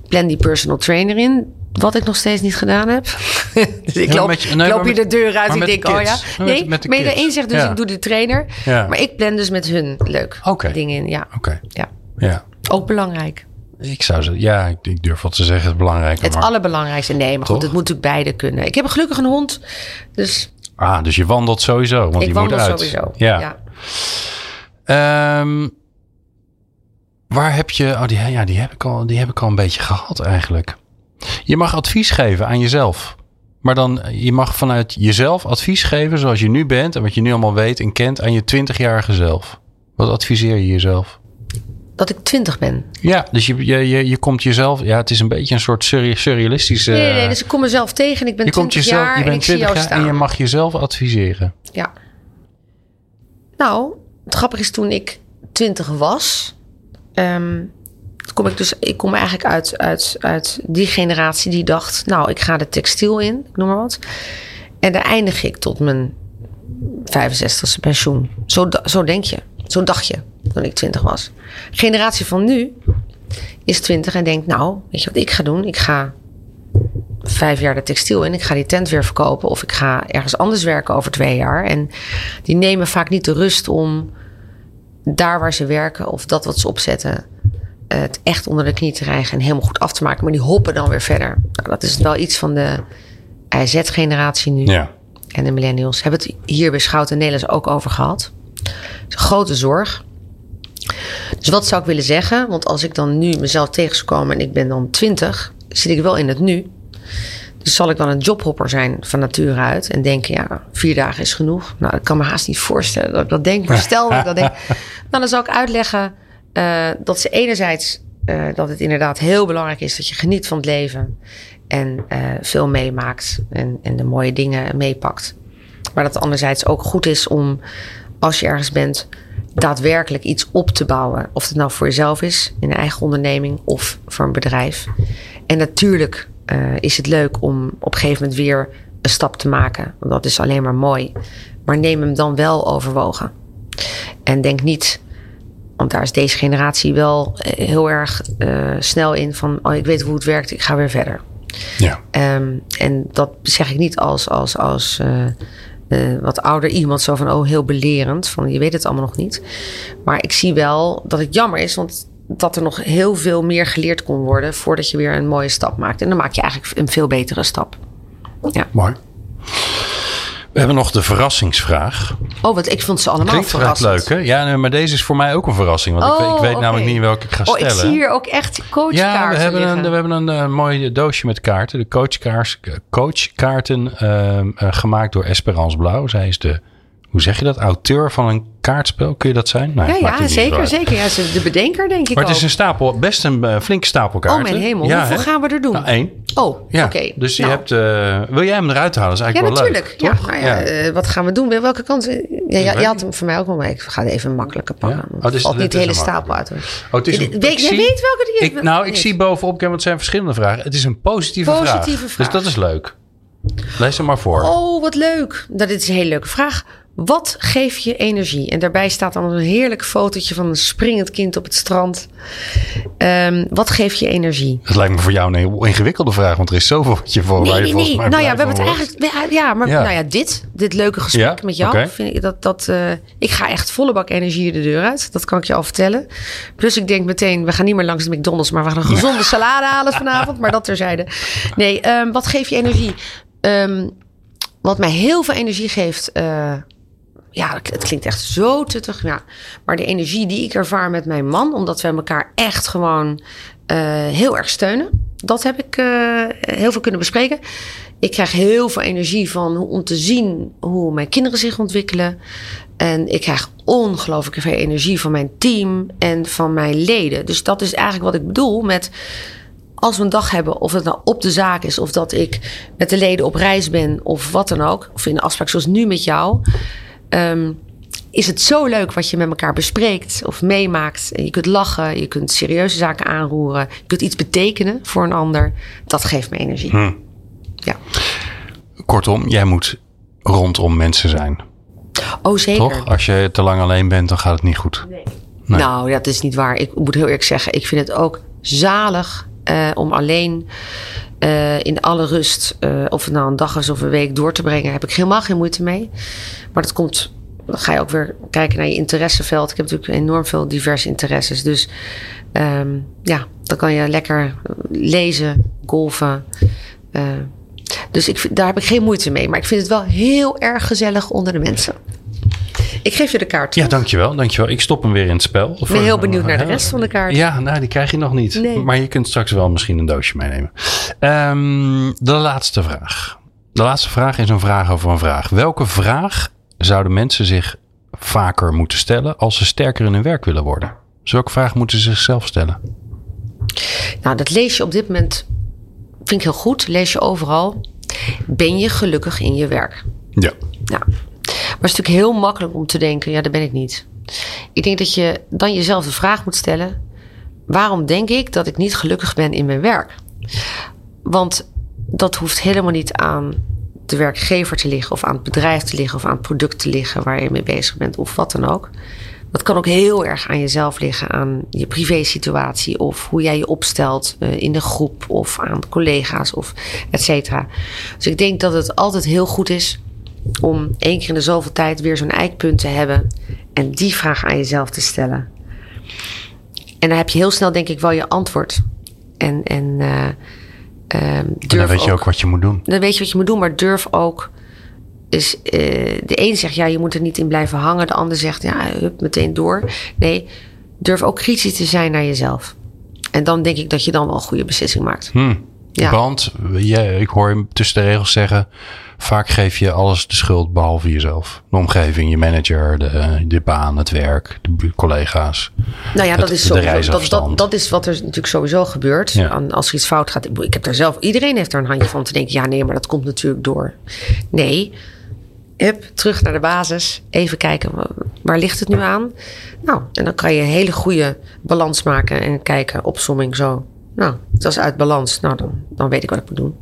plan die personal trainer in. Wat ik nog steeds niet gedaan heb. <laughs> dus ik loop, je- nee, loop de deur uit en ik denk, de oh ja. Nee, met- met de maar zegt dus, Ja. ik doe de trainer. Ja. Maar ik plan dus met hun leuk Oké. dingen in. Ja, Oké, ja, ja. ook belangrijk. Ik zou ze, ja, ik, ik durf wat te zeggen, het is belangrijk. Het maar, allerbelangrijkste. Nee, maar goed, het moet natuurlijk beide kunnen. Ik heb gelukkig een hond. Dus Ah, dus je wandelt sowieso, want ik die moet wandel uit. sowieso. Ja. ja. Ehm, waar heb je... Oh, die, ja, die heb, ik al, die heb ik al een beetje gehad eigenlijk. Je mag advies geven aan jezelf. Maar dan, je mag vanuit jezelf advies geven zoals je nu bent... en wat je nu allemaal weet en kent aan je 20-jarige zelf. Wat adviseer je jezelf? Dat ik twintig ben. Ja, dus je, je, je, je komt jezelf... Ja, het is een beetje een soort surre- surrealistische... Nee, nee, nee, dus ik kom mezelf tegen. Ik ben je komt 20 jezelf, jaar je en bent ik zie 20 jou jaar en staan. je mag jezelf adviseren. Ja. Nou, het grappige is toen ik twintig was... ehm, kom ik dus... Ik kom eigenlijk uit, uit, uit die generatie die dacht... Nou, ik ga de textiel in, ik noem maar wat. En daar eindig ik tot mijn 65ste pensioen. Zo, zo denk je. Zo dacht je toen ik twintig was. Generatie van nu is twintig en denkt... Nou, weet je wat ik ga doen? Ik ga vijf jaar de textiel in. Ik ga die tent weer verkopen. Of ik ga ergens anders werken over twee jaar. En die nemen vaak niet de rust om daar waar ze werken of dat wat ze opzetten. Het echt onder de knie te krijgen en helemaal goed af te maken. Maar die hoppen dan weer verder. Nou, dat is wel iets van de IZ-generatie nu. Ja. En de millennials hebben het hier bij Schout en Nederlands ook over gehad. Een grote zorg. Dus wat zou ik willen zeggen? Want als ik dan nu mezelf tegenskom en ik ben dan 20, zit ik wel in het nu. Dus zal ik dan een jobhopper zijn van nature uit en denken, ja, vier dagen is genoeg. Nou, ik kan me haast niet voorstellen dat ik dat denk. Maar <laughs> stel dat ik dat denk, nou, dan zal ik uitleggen uh, dat ze enerzijds uh, dat het inderdaad heel belangrijk is dat je geniet van het leven en uh, veel meemaakt en, en de mooie dingen meepakt. Maar dat het anderzijds ook goed is om, als je ergens bent, daadwerkelijk iets op te bouwen. Of het nou voor jezelf is, in een eigen onderneming of voor een bedrijf. En natuurlijk is het leuk om op een gegeven moment weer een stap te maken. Want dat is alleen maar mooi. Maar neem hem dan wel overwogen. En denk niet, want daar is deze generatie wel eh, heel erg uh, snel in van, oh, ik weet hoe het werkt, ik ga weer verder. Ja. Um, en dat zeg ik niet als, als, als uh, uh, wat ouder iemand zo van, oh, heel belerend, van je weet het allemaal nog niet. Maar ik zie wel dat het jammer is, want dat er nog heel veel meer geleerd kon worden voordat je weer een mooie stap maakt. En dan maak je eigenlijk een veel betere stap. Ja. Mooi. We hebben nog de verrassingsvraag. Oh, wat ik vond ze allemaal Klinkt verrassend. leuk, hè? Ja, maar deze is voor mij ook een verrassing. Want oh, ik, ik, weet okay. namelijk niet welke ik ga stellen. Oh, ik zie hier ook echt coachkaarten Ja, we hebben een, we hebben een uh, mooi doosje met kaarten. De coachkaars, coachkaarten uh, uh, gemaakt door Esperance Blauw. Zij is de hoe zeg je dat? Auteur van een kaartspel, kun je dat zijn? Nee, ja, ja zeker, zeker. Ja, de bedenker, denk ik. Maar het is een stapel, best een uh, flinke stapel kaarten. Oh, mijn hemel. Ja, Hoeveel gaan we er doen? Nou, één. Oh, ja. oké. Okay. Dus je nou. hebt. Uh, wil jij hem eruit halen? Dat is eigenlijk ja, wel natuurlijk. leuk. Ja, nou ja, uh, wat gaan we doen? Welke kant? Ja, je had hem voor mij ook wel mee. Ik ga even een makkelijke pakken. Ja? Oh, dus, niet de hele stapel uit. Hoor. Oh, het is een, weet, zie, weet welke die ik, Nou, ik zie bovenop, want het zijn verschillende vragen. Het is een positieve, positieve vraag. vraag. Dus dat is leuk. Lees hem maar voor. Oh, wat leuk. Dat is een hele leuke vraag. Wat geeft je energie? En daarbij staat dan een heerlijk fotootje van een springend kind op het strand. Um, wat geeft je energie? Het lijkt me voor jou een heel ingewikkelde vraag, want er is zoveel wat je voor nee, nee, mij Nou ja, we hebben het eigenlijk. Ja, maar ja. nou ja, dit, dit leuke gesprek ja? met jou. Okay. Vind ik, dat, dat, uh, ik ga echt volle bak energie de deur uit. Dat kan ik je al vertellen. Plus, ik denk meteen, we gaan niet meer langs de McDonald's, maar we gaan een gezonde salade halen vanavond. Maar dat terzijde. Nee, um, wat geeft je energie? Um, wat mij heel veel energie geeft. Uh, ja, het klinkt echt zo tuttig. Ja. Maar de energie die ik ervaar met mijn man, omdat wij elkaar echt gewoon uh, heel erg steunen. Dat heb ik uh, heel veel kunnen bespreken. Ik krijg heel veel energie van om te zien hoe mijn kinderen zich ontwikkelen. En ik krijg ongelooflijk veel energie van mijn team en van mijn leden. Dus dat is eigenlijk wat ik bedoel met als we een dag hebben, of het nou op de zaak is, of dat ik met de leden op reis ben, of wat dan ook, of in een afspraak zoals nu met jou, um, is het zo leuk wat je met elkaar bespreekt of meemaakt. En je kunt lachen, je kunt serieuze zaken aanroeren, je kunt iets betekenen voor een ander. Dat geeft me energie. Hm. Ja. Kortom, jij moet rondom mensen zijn. Oh, zeker. Toch? Als je te lang alleen bent, dan gaat het niet goed. Nee. Nee. Nou, dat is niet waar. Ik moet heel eerlijk zeggen, ik vind het ook zalig uh, om alleen uh, in alle rust, uh, of het nou een dag is of een week door te brengen, heb ik helemaal geen moeite mee. Maar dat komt, dan ga je ook weer kijken naar je interesseveld. Ik heb natuurlijk enorm veel diverse interesses. Dus um, ja, dan kan je lekker lezen, golven. Uh, dus ik, daar heb ik geen moeite mee. Maar ik vind het wel heel erg gezellig onder de mensen. Ik geef je de kaart. Ja, dankjewel, dankjewel. Ik stop hem weer in het spel. Ik ben heel benieuwd naar de rest van de kaart. Ja, nou, die krijg je nog niet. Nee. Maar je kunt straks wel misschien een doosje meenemen. Um, de laatste vraag. De laatste vraag is een vraag over een vraag. Welke vraag zouden mensen zich vaker moeten stellen als ze sterker in hun werk willen worden? Dus welke vraag moeten ze zichzelf stellen? Nou, dat lees je op dit moment, vind ik heel goed, lees je overal. Ben je gelukkig in je werk? Ja. Nou, maar het is natuurlijk heel makkelijk om te denken, ja, dat ben ik niet. Ik denk dat je dan jezelf de vraag moet stellen: waarom denk ik dat ik niet gelukkig ben in mijn werk? Want dat hoeft helemaal niet aan de werkgever te liggen, of aan het bedrijf te liggen, of aan het product te liggen waar je mee bezig bent, of wat dan ook. Dat kan ook heel erg aan jezelf liggen, aan je privésituatie of hoe jij je opstelt uh, in de groep of aan collega's of et cetera. Dus ik denk dat het altijd heel goed is om één keer in de zoveel tijd weer zo'n eikpunt te hebben en die vraag aan jezelf te stellen. En dan heb je heel snel, denk ik, wel je antwoord. En, en, uh, uh, durf dan weet je ook, wat je moet doen. Dan weet je wat je moet doen, maar durf ook. Dus uh, de een zegt ja, je moet er niet in blijven hangen. De ander zegt ja, hup, meteen door. Nee, durf ook kritisch te zijn naar jezelf. En dan denk ik dat je dan wel een goede beslissing maakt. Hm. Ja. Want je, ik hoor je tussen de regels zeggen... vaak geef je alles de schuld behalve jezelf. De omgeving, je manager, de, de baan, het werk, de collega's. Nou ja, Het- dat is, de sowieso, dat, dat, dat is wat er natuurlijk sowieso gebeurt. Ja. Als er iets fout gaat. Ik, heb daar zelf, iedereen heeft er een handje van te denken. Ja, nee, maar dat komt natuurlijk door. Nee, hup, terug naar de basis. Even kijken, wa- waar ligt het nu aan? Nou, en dan kan je een hele goede balans maken en kijken, opsomming zo. Nou, dat is uit balans. Nou, dan, dan weet ik wat ik moet doen.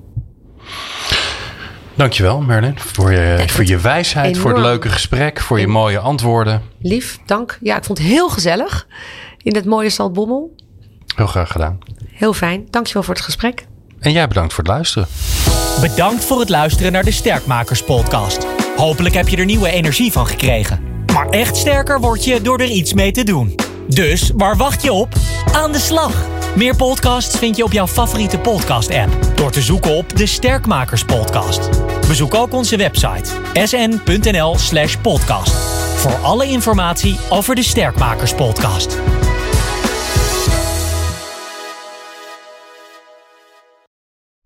Dankjewel Merlin voor je, voor je wijsheid, voor het leuke gesprek, voor je mooie antwoorden. Lief, dank. Ja, ik vond het heel gezellig in het mooie Saltbommel. Heel graag gedaan. Heel fijn. Dankjewel voor het gesprek. En jij bedankt voor het luisteren. Bedankt voor het luisteren naar de Sterkmakers podcast. Hopelijk heb je er nieuwe energie van gekregen. Maar echt sterker word je door er iets mee te doen. Dus waar wacht je op? Aan de slag! Meer podcasts vind je op jouw favoriete podcast-app door te zoeken op de Sterkmakers podcast. Bezoek ook onze website sn.nl/podcast voor alle informatie over de Sterkmakers podcast.